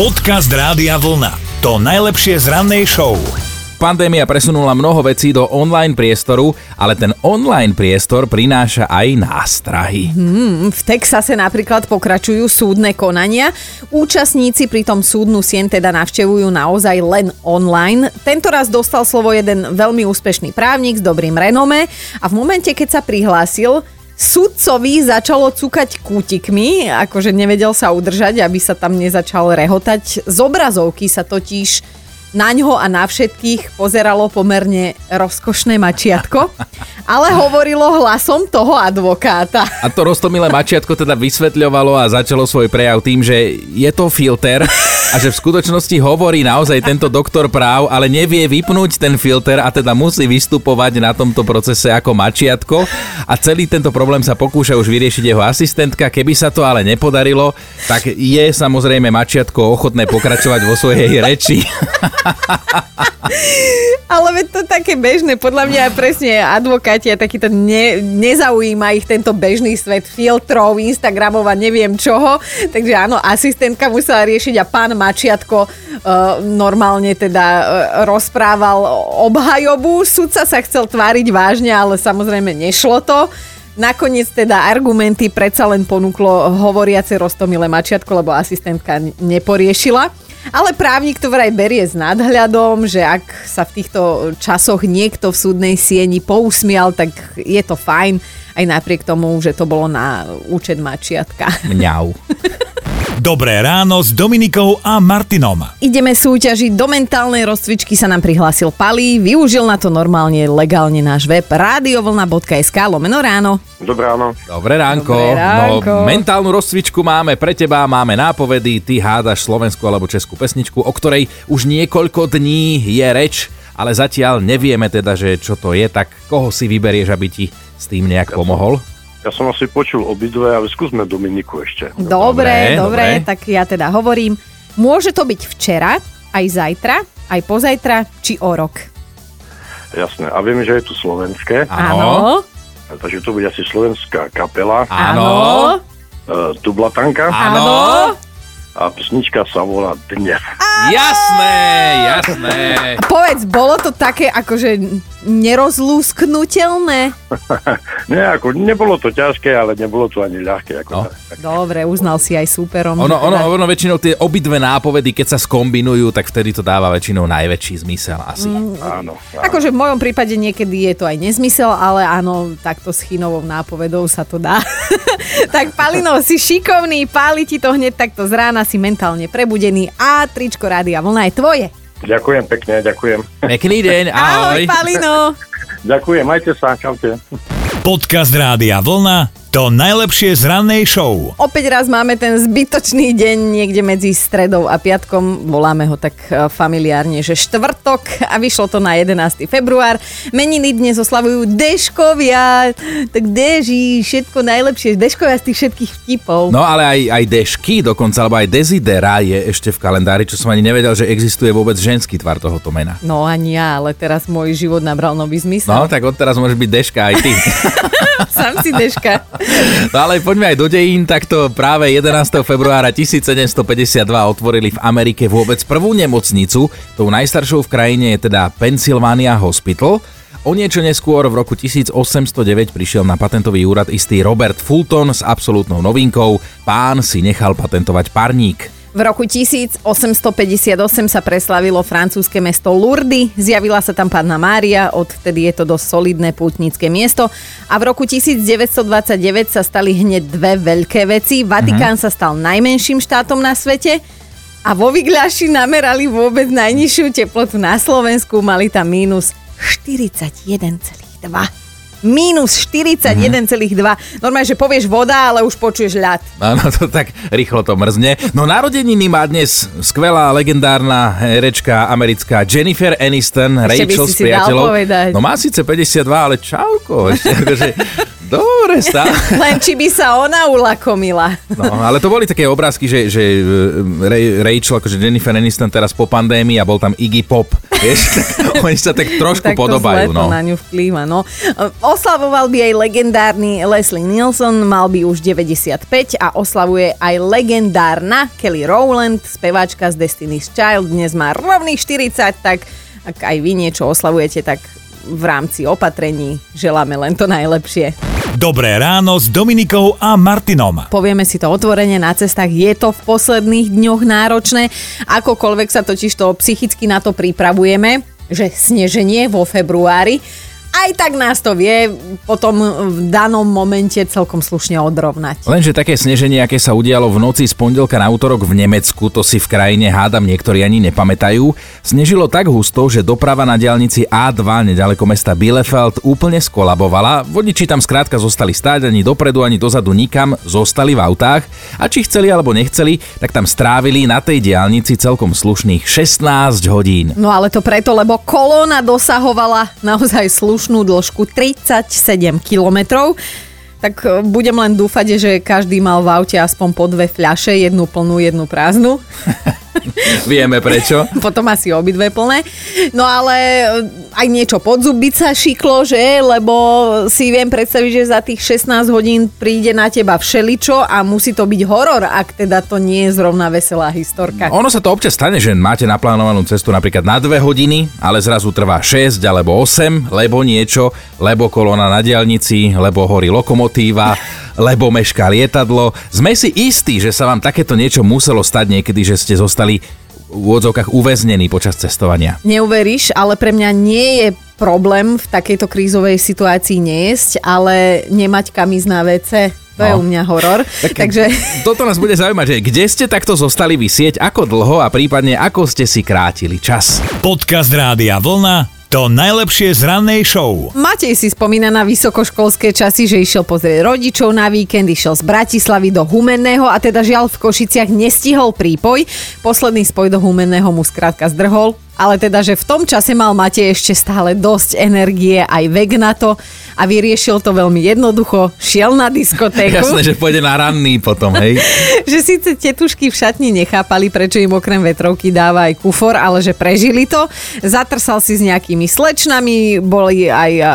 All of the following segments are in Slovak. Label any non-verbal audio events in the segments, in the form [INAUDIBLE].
Podcast Rádia Vlna. To najlepšie z rannej show. Pandémia presunula mnoho vecí do online priestoru, ale ten online priestor prináša aj nástrahy. Hmm, v Texase napríklad pokračujú súdne konania. Účastníci pri tom súdnu sien teda navštevujú naozaj len online. Tento raz dostal slovo jeden veľmi úspešný právnik s dobrým renome a v momente, keď sa prihlásil, sudcovi začalo cukať kútikmi, akože nevedel sa udržať, aby sa tam nezačal rehotať. Z obrazovky sa totiž na ňo a na všetkých pozeralo pomerne rozkošné mačiatko, ale hovorilo hlasom toho advokáta. A to roztomilé mačiatko teda vysvetľovalo a začalo svoj prejav tým, že je to filter a že v skutočnosti hovorí naozaj tento doktor práv, ale nevie vypnúť ten filter a teda musí vystupovať na tomto procese ako mačiatko a celý tento problém sa pokúša už vyriešiť jeho asistentka. Keby sa to ale nepodarilo, tak je samozrejme mačiatko ochotné pokračovať vo svojej reči. Ale veď to také bežné, podľa mňa presne advokáti a takýto ne, nezaujíma ich tento bežný svet filtrov, Instagramov a neviem čoho. Takže áno, asistentka musela riešiť a pán Mačiatko uh, normálne teda uh, rozprával obhajobu. Sudca sa chcel tváriť vážne, ale samozrejme nešlo to. Nakoniec teda argumenty predsa len ponúklo hovoriace roztomilé mačiatko, lebo asistentka neporiešila. Ale právnik to vraj berie s nadhľadom, že ak sa v týchto časoch niekto v súdnej sieni pousmial, tak je to fajn, aj napriek tomu, že to bolo na účet mačiatka. Mňau. [LAUGHS] Dobré ráno s Dominikou a Martinom. Ideme súťažiť. Do mentálnej rozcvičky sa nám prihlásil Pali. Využil na to normálne legálne náš web radiovlna.sk lomeno ráno. Dobré ráno. Dobré ránko. Dobré ránko. No, mentálnu rozcvičku máme pre teba, máme nápovedy, ty hádaš slovenskú alebo českú pesničku, o ktorej už niekoľko dní je reč, ale zatiaľ nevieme teda, že čo to je, tak koho si vyberieš, aby ti s tým nejak pomohol? Ja som asi počul obidve, ale skúsme Dominiku ešte. Dobre, Dobre, dobre, tak ja teda hovorím. Môže to byť včera, aj zajtra, aj pozajtra, či o rok. Jasné. A viem, že je tu slovenské, Áno. takže to bude asi slovenská kapela, Áno. e, Tublatanka Áno. A pesnička sa volá Dnes. Jasné, jasné. Povedz, bolo to také akože nerozlúsknutelné? [LAUGHS] Nie, ako, nebolo to ťažké, ale nebolo to ani ľahké. Ako No. tak. Dobre, uznal si aj súperom. Ono, ono, teda- ono väčšinou tie obidve nápovedy, keď sa skombinujú, tak vtedy to dáva väčšinou najväčší zmysel asi. Mm. Áno, áno. Akože v mojom prípade niekedy je to aj nezmysel, ale áno, takto s chinovou nápovedou sa to dá. [LAUGHS] tak Palino, si šikovný, páli ti to hneď takto z rána, si mentálne prebudený a tričko Rádia Vlna je tvoje. Ďakujem pekne, ďakujem. Pekný deň, [LAUGHS] ahoj. Ahoj, Palino. Ďakujem, majte sa, čaute. Podcast Rádia Vlna. To najlepšie z rannej show. Opäť raz máme ten zbytočný deň niekde medzi stredou a piatkom. Voláme ho tak e, familiárne, že štvrtok a vyšlo to na 11. február. Meniny dnes oslavujú Deškovia. Tak Deži, všetko najlepšie. Deškovia z tých všetkých vtipov. No ale aj, aj Dešky dokonca, alebo aj Desidera je ešte v kalendári, čo som ani nevedel, že existuje vôbec ženský tvar tohoto mena. No ani ja, ale teraz môj život nabral nový zmysel. No, tak odteraz môže byť Deška aj ty. [LAUGHS] Sám si Deška. No ale poďme aj do dejín, takto práve 11. februára 1752 otvorili v Amerike vôbec prvú nemocnicu. Tou najstaršou v krajine je teda Pennsylvania Hospital. O niečo neskôr v roku 1809 prišiel na patentový úrad istý Robert Fulton s absolútnou novinkou. Pán si nechal patentovať parník. V roku 1858 sa preslavilo francúzske mesto Lourdes, zjavila sa tam Panna Mária, odvtedy je to dosť solidné pútnické miesto. A v roku 1929 sa stali hneď dve veľké veci. Vatikán sa stal najmenším štátom na svete a vo Vigľaši namerali vôbec najnižšiu teplotu na Slovensku, mali tam mínus 41,2 Mínus 41,2. Normálne, že povieš voda, ale už počuješ ľad. Áno, to tak rýchlo to mrzne. No narodeniny má dnes skvelá legendárna herečka americká Jennifer Aniston, Ešte Rachel si s priateľov. No má síce 52, ale čauko. Ešte, akože [LAUGHS] Dobre, [LAUGHS] stále. Len či by sa ona ulakomila. No, ale to boli také obrázky, že, že e, Ray, Rachel, akože Jennifer Aniston teraz po pandémii a bol tam Iggy Pop. Vieš, [LAUGHS] oni sa tak trošku tak podobajú. No. na ňu vplýva, no. Oslavoval by aj legendárny Leslie Nielsen, mal by už 95 a oslavuje aj legendárna Kelly Rowland, speváčka z Destiny's Child, dnes má rovných 40, tak ak aj vy niečo oslavujete, tak v rámci opatrení želáme len to najlepšie. Dobré ráno s Dominikou a Martinom. Povieme si to otvorene na cestách, je to v posledných dňoch náročné, akokoľvek sa totiž to psychicky na to pripravujeme, že sneženie vo februári, aj tak nás to vie potom v danom momente celkom slušne odrovnať. Lenže také sneženie, aké sa udialo v noci z pondelka na útorok v Nemecku, to si v krajine hádam niektorí ani nepamätajú, snežilo tak husto, že doprava na diaľnici A2 nedaleko mesta Bielefeld úplne skolabovala. Vodiči tam skrátka zostali stáť ani dopredu, ani dozadu nikam, zostali v autách a či chceli alebo nechceli, tak tam strávili na tej diaľnici celkom slušných 16 hodín. No ale to preto, lebo kolóna dosahovala naozaj slušnú dĺžku 37 kilometrov. Tak e, budem len dúfať, že každý mal v aute aspoň po dve fľaše, jednu plnú, jednu prázdnu. Vieme prečo. [LAUGHS] Potom asi obidve plné. No ale e, aj niečo pod zuby sa šiklo, že? Lebo si viem predstaviť, že za tých 16 hodín príde na teba všeličo a musí to byť horor, ak teda to nie je zrovna veselá historka. Ono sa to občas stane, že máte naplánovanú cestu napríklad na 2 hodiny, ale zrazu trvá 6 alebo 8, lebo niečo, lebo kolona na diaľnici, lebo horí lokomotíva, [LAUGHS] lebo mešká lietadlo. Sme si istí, že sa vám takéto niečo muselo stať niekedy, že ste zostali v úvodzovkách uväznení počas cestovania. Neuveríš, ale pre mňa nie je problém v takejto krízovej situácii nejesť, ale nemať kam ísť na WC. To no. je u mňa horor. [LAUGHS] Tak, Takže Toto nás bude zaujímať, že kde ste takto zostali vysieť, ako dlho a prípadne ako ste si krátili čas. Podcast Rádia Vlna to najlepšie z rannej show. Matej si spomína na vysokoškolské časy, že išiel pozrieť rodičov na víkend, išiel z Bratislavy do Humenného a teda žiaľ v Košiciach nestihol prípoj. Posledný spoj do Humenného mu skrátka zdrhol, ale teda, že v tom čase mal Matej ešte stále dosť energie, aj vek na to a vyriešil to veľmi jednoducho. Šiel na diskotéku. Jasné, že pôjde na ranný potom, hej. [LAUGHS] že síce tetušky v šatni nechápali, prečo im okrem vetrovky dáva aj kufor, ale že prežili to. Zatrsal si s nejakými slečnami, boli aj a,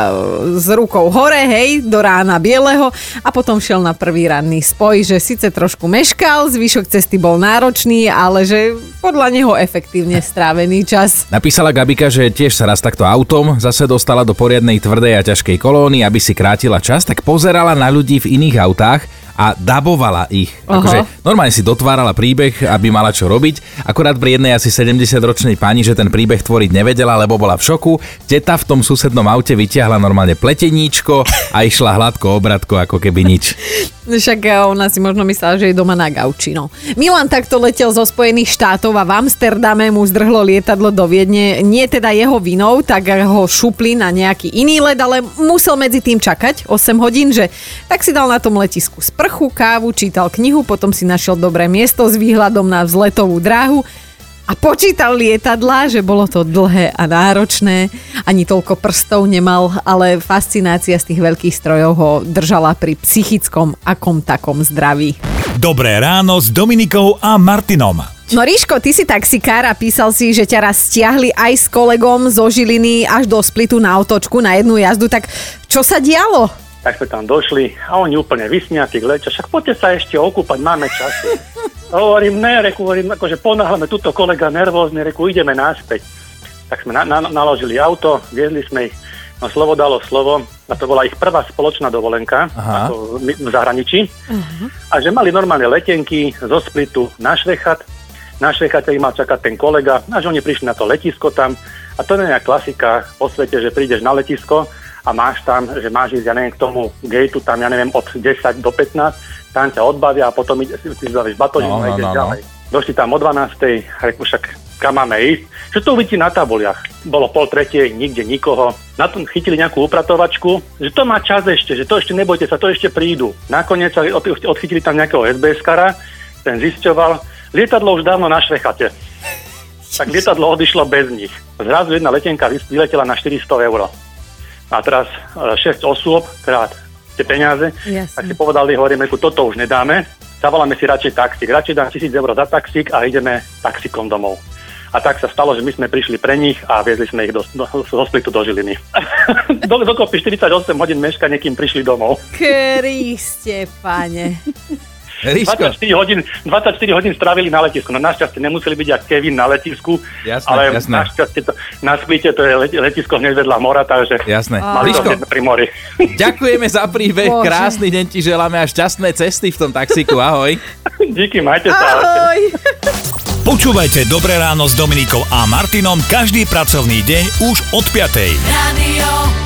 s rukou hore, hej, do rána bieleho a potom šiel na prvý ranný spoj, že síce trošku meškal, zvyšok cesty bol náročný, ale že podľa neho efektívne strávený čas. Napísala Gabika, že tiež sa raz takto autom zase dostala do poriadnej tvrdej a ťažkej kolóny, aby si krátila čas, tak pozerala na ľudí v iných autách a dabovala ich. Aha. Akože normálne si dotvárala príbeh, aby mala čo robiť. Akurát pri jednej asi 70-ročnej pani, že ten príbeh tvoriť nevedela, lebo bola v šoku. Teta v tom susednom aute vytiahla normálne pleteníčko a išla hladko obratko, ako keby nič. [LAUGHS] Však e, ona si možno myslela, že je doma na gauči. No. Milan takto letel zo Spojených štátov a v Amsterdame mu zdrhlo lietadlo do Viedne. Nie teda jeho vinou, tak ho šupli na nejaký iný led, ale musel medzi tým čakať 8 hodín, že tak si dal na tom letisku sprchu, kávu, čítal knihu, potom si našiel dobré miesto s výhľadom na vzletovú dráhu a počítal lietadla, že bolo to dlhé a náročné, ani toľko prstov nemal, ale fascinácia z tých veľkých strojov ho držala pri psychickom akom takom zdraví. Dobré ráno s Dominikou a Martinom. No Ríško, ty si taxikár a písal si, že ťa raz stiahli aj s kolegom zo Žiliny až do Splitu na otočku na jednu jazdu, tak čo sa dialo? Tak sme tam došli a oni úplne vysmiatí, lečia, však poďte sa ešte okúpať, máme čas. [LAUGHS] hovorím, ne, reku, hovorím, akože ponáhľame túto kolega nervózny, reku, ideme naspäť. Tak sme na, na, naložili auto, viezli sme ich, no slovo dalo slovo, a to bola ich prvá spoločná dovolenka Aha. ako v zahraničí. A že mali normálne letenky zo Splitu na Švechat, na Švechate ich mal čakať ten kolega, a že oni prišli na to letisko tam. A to je nejaká klasika po svete, že prídeš na letisko a máš tam, že máš ísť, ja neviem, k tomu gateu, tam, ja neviem, od 10 do 15, tam ťa odbavia a potom ide, si zbavíš batožinu No, a no, ideš no, no. ďalej. Došli tam o 12. a reku, však kam máme ísť? Že to uvidíte na tabuliach. Bolo pol tretej, nikde nikoho. Na tom chytili nejakú upratovačku, že to má čas ešte, že to ešte nebojte sa, to ešte prídu. Nakoniec sa od- odchytili tam nejakého SBS-kara, ten zisťoval, lietadlo už dávno na Švechate. Tak lietadlo odišlo bez nich. Zrazu jedna letenka vyletela na 400 eur. A teraz 6 osôb krát tie peniaze. Jasne. Tak si povedali, hovoríme, toto už nedáme, zavoláme si radšej taxík. Radšej dám 1000 eur za taxík a ideme taxikom domov. A tak sa stalo, že my sme prišli pre nich a viezli sme ich do, do, zo Splitu do Žiliny. [LAUGHS] do, dokopy 48 hodín meškania, kým prišli domov. Kriste, pane. [LAUGHS] Ríško, 24 hodín, 24 hodín strávili na letisku. No našťastie nemuseli byť ako Kevin na letisku, Jasné, ale jasné. našťastie to, na Splite to je let- letisko hneď vedľa mora, takže jasné. mali to Ríško, pri mori. [LAUGHS] ďakujeme za príbeh, Bože. krásny deň ti želáme a šťastné cesty v tom taxíku, ahoj. [LAUGHS] Díky, majte sa. Ahoj. [LAUGHS] Počúvajte Dobré ráno s Dominikou a Martinom každý pracovný deň už od 5. Radio.